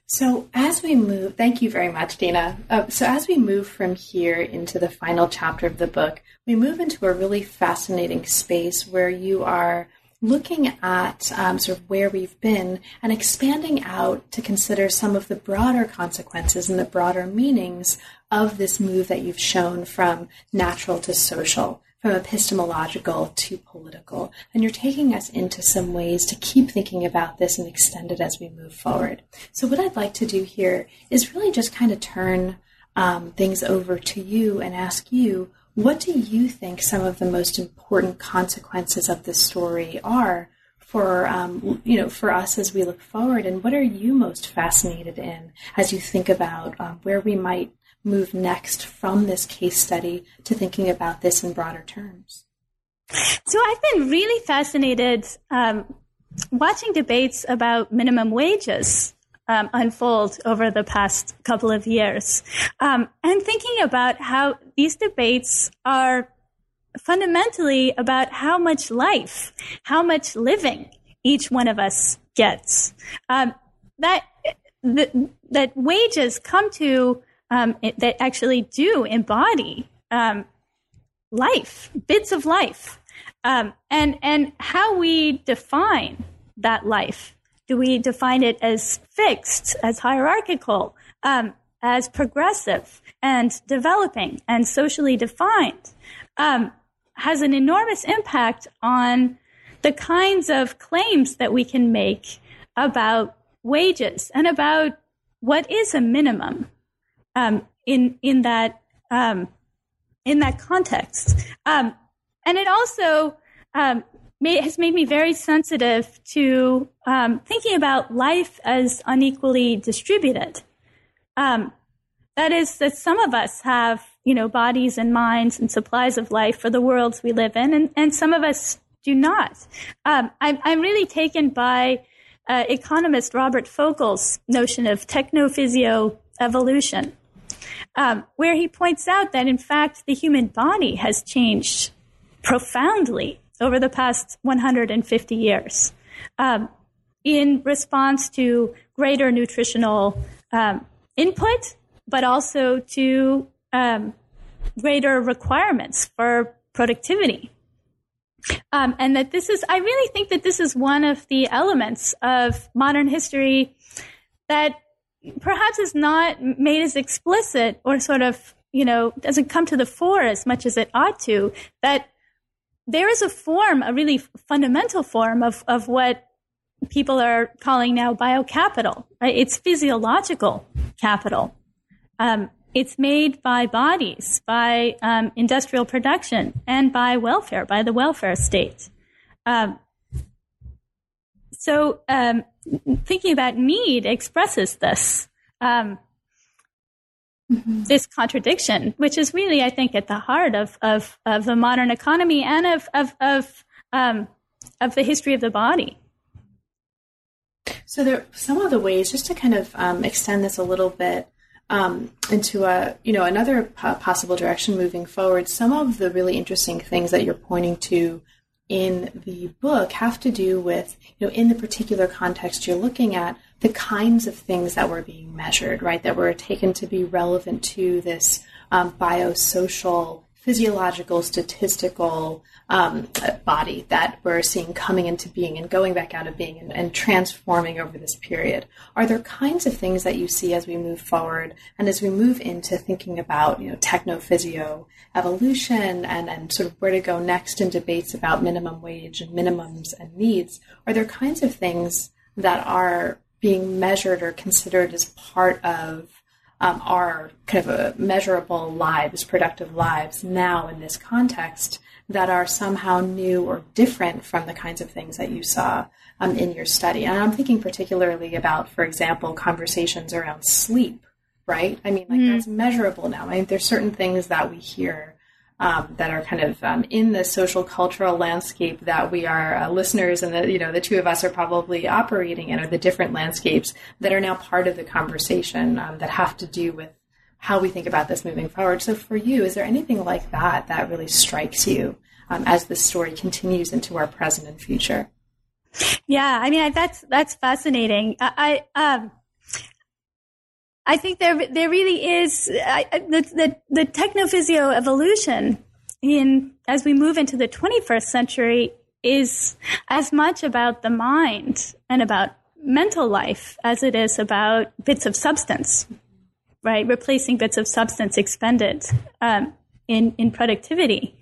So, as we move, thank you very much, Dana. Uh, so, as we move from here into the final chapter of the book, we move into a really fascinating space where you are looking at um, sort of where we've been and expanding out to consider some of the broader consequences and the broader meanings of this move that you've shown from natural to social, from epistemological to political. And you're taking us into some ways to keep thinking about this and extend it as we move forward. So, what I'd like to do here is really just kind of turn um, things over to you and ask you what do you think some of the most important consequences of this story are for um, you know for us as we look forward, and what are you most fascinated in as you think about um, where we might move next from this case study to thinking about this in broader terms? So I've been really fascinated um, watching debates about minimum wages um, unfold over the past couple of years. Um, and thinking about how these debates are fundamentally about how much life, how much living each one of us gets. Um, that, that, that wages come to, um, it, that actually do embody um, life, bits of life, um, and, and how we define that life do we define it as fixed, as hierarchical, um, as progressive and developing and socially defined? Um, has an enormous impact on the kinds of claims that we can make about wages and about what is a minimum um, in in that um, in that context. Um, and it also um, made, has made me very sensitive to um, thinking about life as unequally distributed. Um, that is, that some of us have, you know, bodies and minds and supplies of life for the worlds we live in, and, and some of us do not. Um, I'm, I'm really taken by uh, economist Robert Fogel's notion of technophysio evolution, um, where he points out that, in fact, the human body has changed profoundly over the past 150 years um, in response to greater nutritional um, input, but also to um, greater requirements for productivity. Um, and that this is, I really think that this is one of the elements of modern history that perhaps is not made as explicit or sort of, you know, doesn't come to the fore as much as it ought to, that there is a form, a really fundamental form of, of what people are calling now biocapital. Right? It's physiological capital. Um, it's made by bodies, by um, industrial production, and by welfare, by the welfare state. Um, so, um, thinking about need expresses this. Um, Mm-hmm. this contradiction, which is really, I think, at the heart of, of, of the modern economy and of, of, of, um, of the history of the body. So there some of the ways, just to kind of um, extend this a little bit um, into a you know another possible direction moving forward. Some of the really interesting things that you're pointing to in the book have to do with you know in the particular context you're looking at the kinds of things that were being measured, right, that were taken to be relevant to this um, biosocial, physiological, statistical um, body that we're seeing coming into being and going back out of being and, and, transforming over this period. Are there kinds of things that you see as we move forward and as we move into thinking about, you know, technophysio evolution and, and sort of where to go next in debates about minimum wage and minimums and needs? Are there kinds of things that are being measured or considered as part of um, our kind of a measurable lives, productive lives now in this context that are somehow new or different from the kinds of things that you saw um, in your study. And I'm thinking particularly about, for example, conversations around sleep, right? I mean, like mm. that's measurable now. I mean, there's certain things that we hear um, that are kind of um, in the social cultural landscape that we are uh, listeners and the you know the two of us are probably operating in, or the different landscapes that are now part of the conversation um, that have to do with how we think about this moving forward. So, for you, is there anything like that that really strikes you um, as the story continues into our present and future? Yeah, I mean that's that's fascinating. I, I um, I think there there really is I, the, the the technophysio evolution in as we move into the 21st century is as much about the mind and about mental life as it is about bits of substance, right? Replacing bits of substance expended um, in in productivity,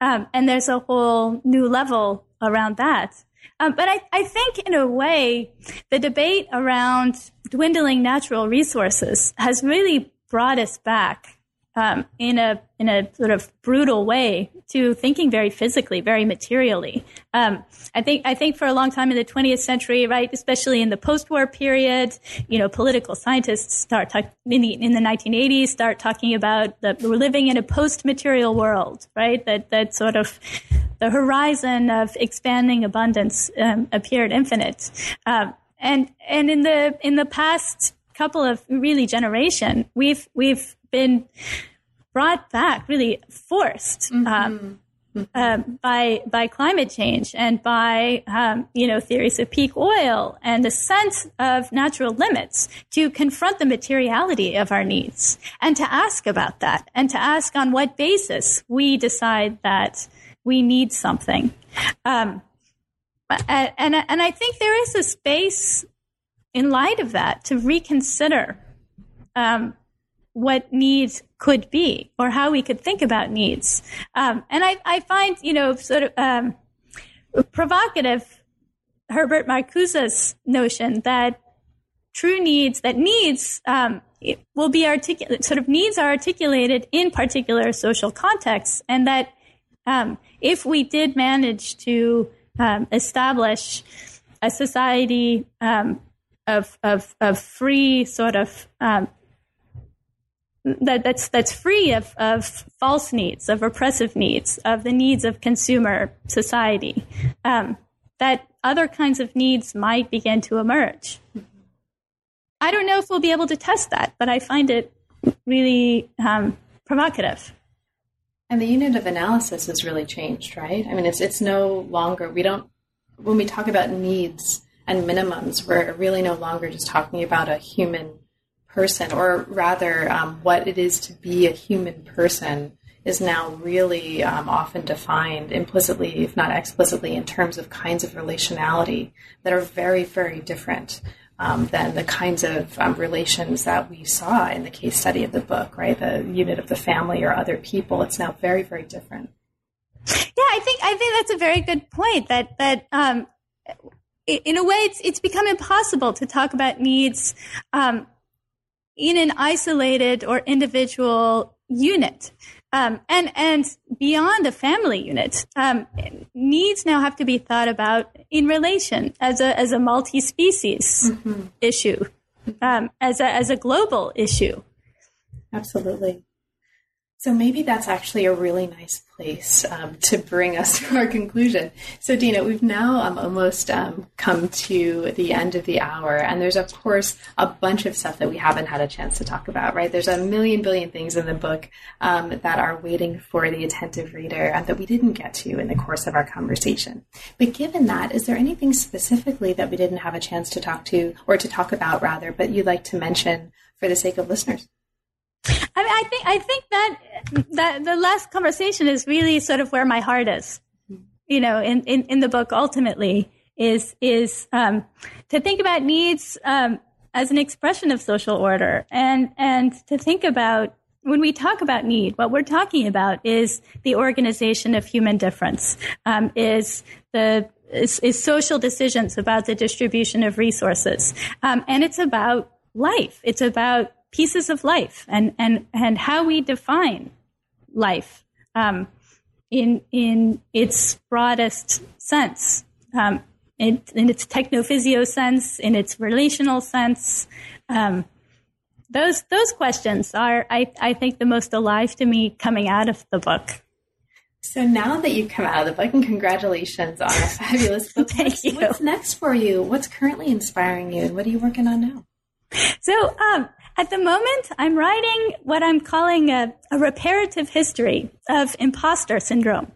um, and there's a whole new level around that. Um, but I, I think, in a way, the debate around dwindling natural resources has really brought us back um, in a in a sort of brutal way to thinking very physically, very materially. Um, I think I think for a long time in the 20th century, right, especially in the post-war period, you know, political scientists start talk, in the in the 1980s start talking about that we're living in a post-material world, right? That that sort of the horizon of expanding abundance um, appeared infinite. Um, and and in the in the past couple of really generation, we've we've been brought back, really forced. Um, mm-hmm. Um, by by climate change and by um, you know theories of peak oil and the sense of natural limits to confront the materiality of our needs and to ask about that and to ask on what basis we decide that we need something. Um, and, and, and I think there is a space in light of that to reconsider um, what needs could be or how we could think about needs. Um, and I, I, find, you know, sort of um, provocative Herbert Marcuse's notion that true needs, that needs um, will be articulated, sort of needs are articulated in particular social contexts, and that um, if we did manage to um, establish a society um, of, of, of free sort of that, that's that's free of, of false needs, of oppressive needs, of the needs of consumer society, um, that other kinds of needs might begin to emerge. I don't know if we'll be able to test that, but I find it really um, provocative. And the unit of analysis has really changed, right? I mean, it's it's no longer we don't when we talk about needs and minimums, we're really no longer just talking about a human person, or rather, um, what it is to be a human person is now really um, often defined implicitly, if not explicitly, in terms of kinds of relationality that are very, very different um, than the kinds of um, relations that we saw in the case study of the book, right? The unit of the family or other people. It's now very, very different. Yeah, I think I think that's a very good point. That that um, in a way, it's it's become impossible to talk about needs um, in an isolated or individual unit. Um, and and beyond the family unit, um, needs now have to be thought about in relation as a as a multi species mm-hmm. issue, um, as a as a global issue. Absolutely. So maybe that's actually a really nice place um, to bring us to our conclusion. So, Dana, we've now um, almost um, come to the end of the hour, and there's, of course, a bunch of stuff that we haven't had a chance to talk about, right? There's a million billion things in the book um, that are waiting for the attentive reader and that we didn't get to in the course of our conversation. But given that, is there anything specifically that we didn't have a chance to talk to, or to talk about, rather, but you'd like to mention for the sake of listeners? I mean, I think I think that that the last conversation is really sort of where my heart is. You know, in, in, in the book, ultimately, is is um, to think about needs um, as an expression of social order, and and to think about when we talk about need, what we're talking about is the organization of human difference, um, is the is, is, social decisions about the distribution of resources, um, and it's about life. It's about pieces of life and, and, and how we define life. Um, in in its broadest sense, um, in, in, its technophysio sense, in its relational sense. Um, those those questions are, I, I think, the most alive to me coming out of the book. So now that you've come out of the book, and congratulations on a fabulous book. Thank what's, you. What's next for you? What's currently inspiring you, and what are you working on now? So, um, at the moment, I'm writing what I'm calling a, a reparative history of imposter syndrome.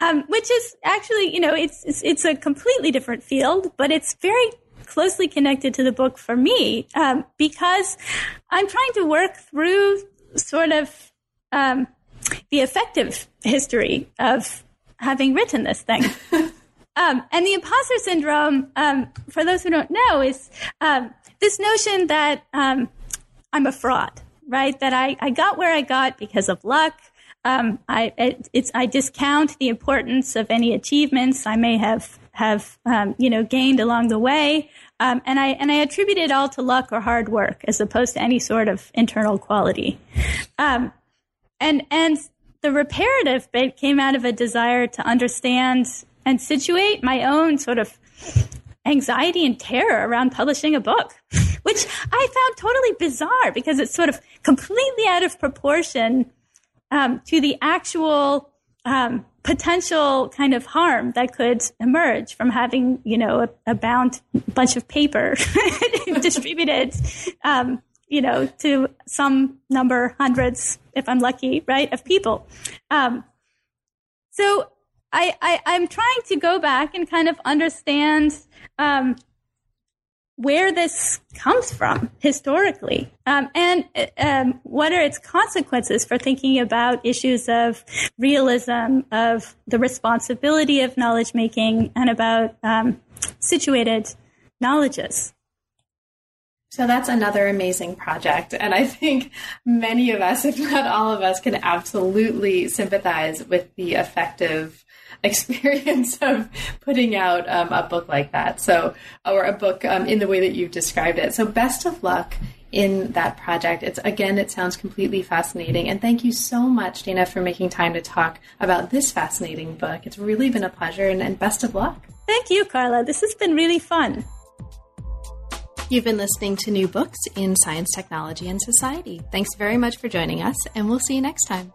um, which is actually, you know, it's, it's, it's a completely different field, but it's very closely connected to the book for me um, because I'm trying to work through sort of um, the effective history of having written this thing. Um, and the imposter syndrome, um, for those who don't know, is um, this notion that um, I'm a fraud, right? That I, I got where I got because of luck. Um, I it, it's I discount the importance of any achievements I may have have um, you know gained along the way, and I and I attribute it all to luck or hard work as opposed to any sort of internal quality. and and the reparative bit came out of a desire to understand and situate my own sort of anxiety and terror around publishing a book, which I found totally bizarre because it's sort of completely out of proportion um, to the actual um, potential kind of harm that could emerge from having, you know, a, a bound bunch of paper distributed, um, you know, to some number, hundreds, if I'm lucky, right, of people. Um, so I, I, am trying to go back and kind of understand um, where this comes from historically, um, and um, what are its consequences for thinking about issues of realism, of the responsibility of knowledge making, and about um, situated knowledges. So that's another amazing project. And I think many of us, if not all of us, can absolutely sympathize with the affective experience of putting out um, a book like that. So, or a book um, in the way that you've described it. So, best of luck in that project. It's again, it sounds completely fascinating. And thank you so much, Dana, for making time to talk about this fascinating book. It's really been a pleasure and, and best of luck. Thank you, Carla. This has been really fun. You've been listening to new books in science, technology, and society. Thanks very much for joining us, and we'll see you next time.